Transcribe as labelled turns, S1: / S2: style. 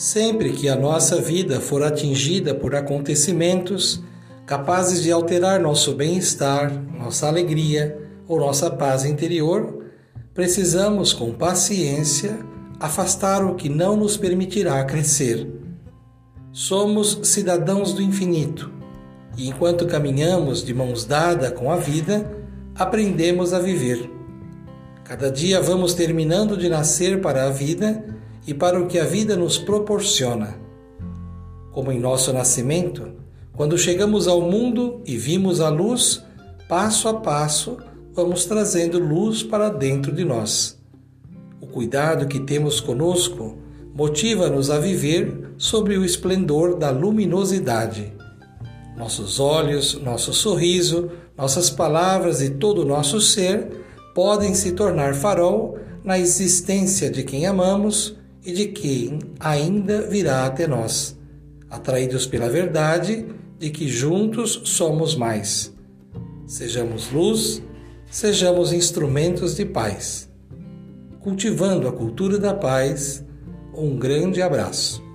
S1: Sempre que a nossa vida for atingida por acontecimentos capazes de alterar nosso bem-estar, nossa alegria ou nossa paz interior, precisamos, com paciência, afastar o que não nos permitirá crescer. Somos cidadãos do infinito e, enquanto caminhamos de mãos dadas com a vida, aprendemos a viver. Cada dia vamos terminando de nascer para a vida e para o que a vida nos proporciona. Como em nosso nascimento, quando chegamos ao mundo e vimos a luz, passo a passo vamos trazendo luz para dentro de nós. O cuidado que temos conosco motiva-nos a viver sobre o esplendor da luminosidade. Nossos olhos, nosso sorriso, nossas palavras e todo o nosso ser podem se tornar farol na existência de quem amamos e de quem ainda virá até nós, atraídos pela verdade de que juntos somos mais. Sejamos luz, sejamos instrumentos de paz. Cultivando a cultura da paz, um grande abraço.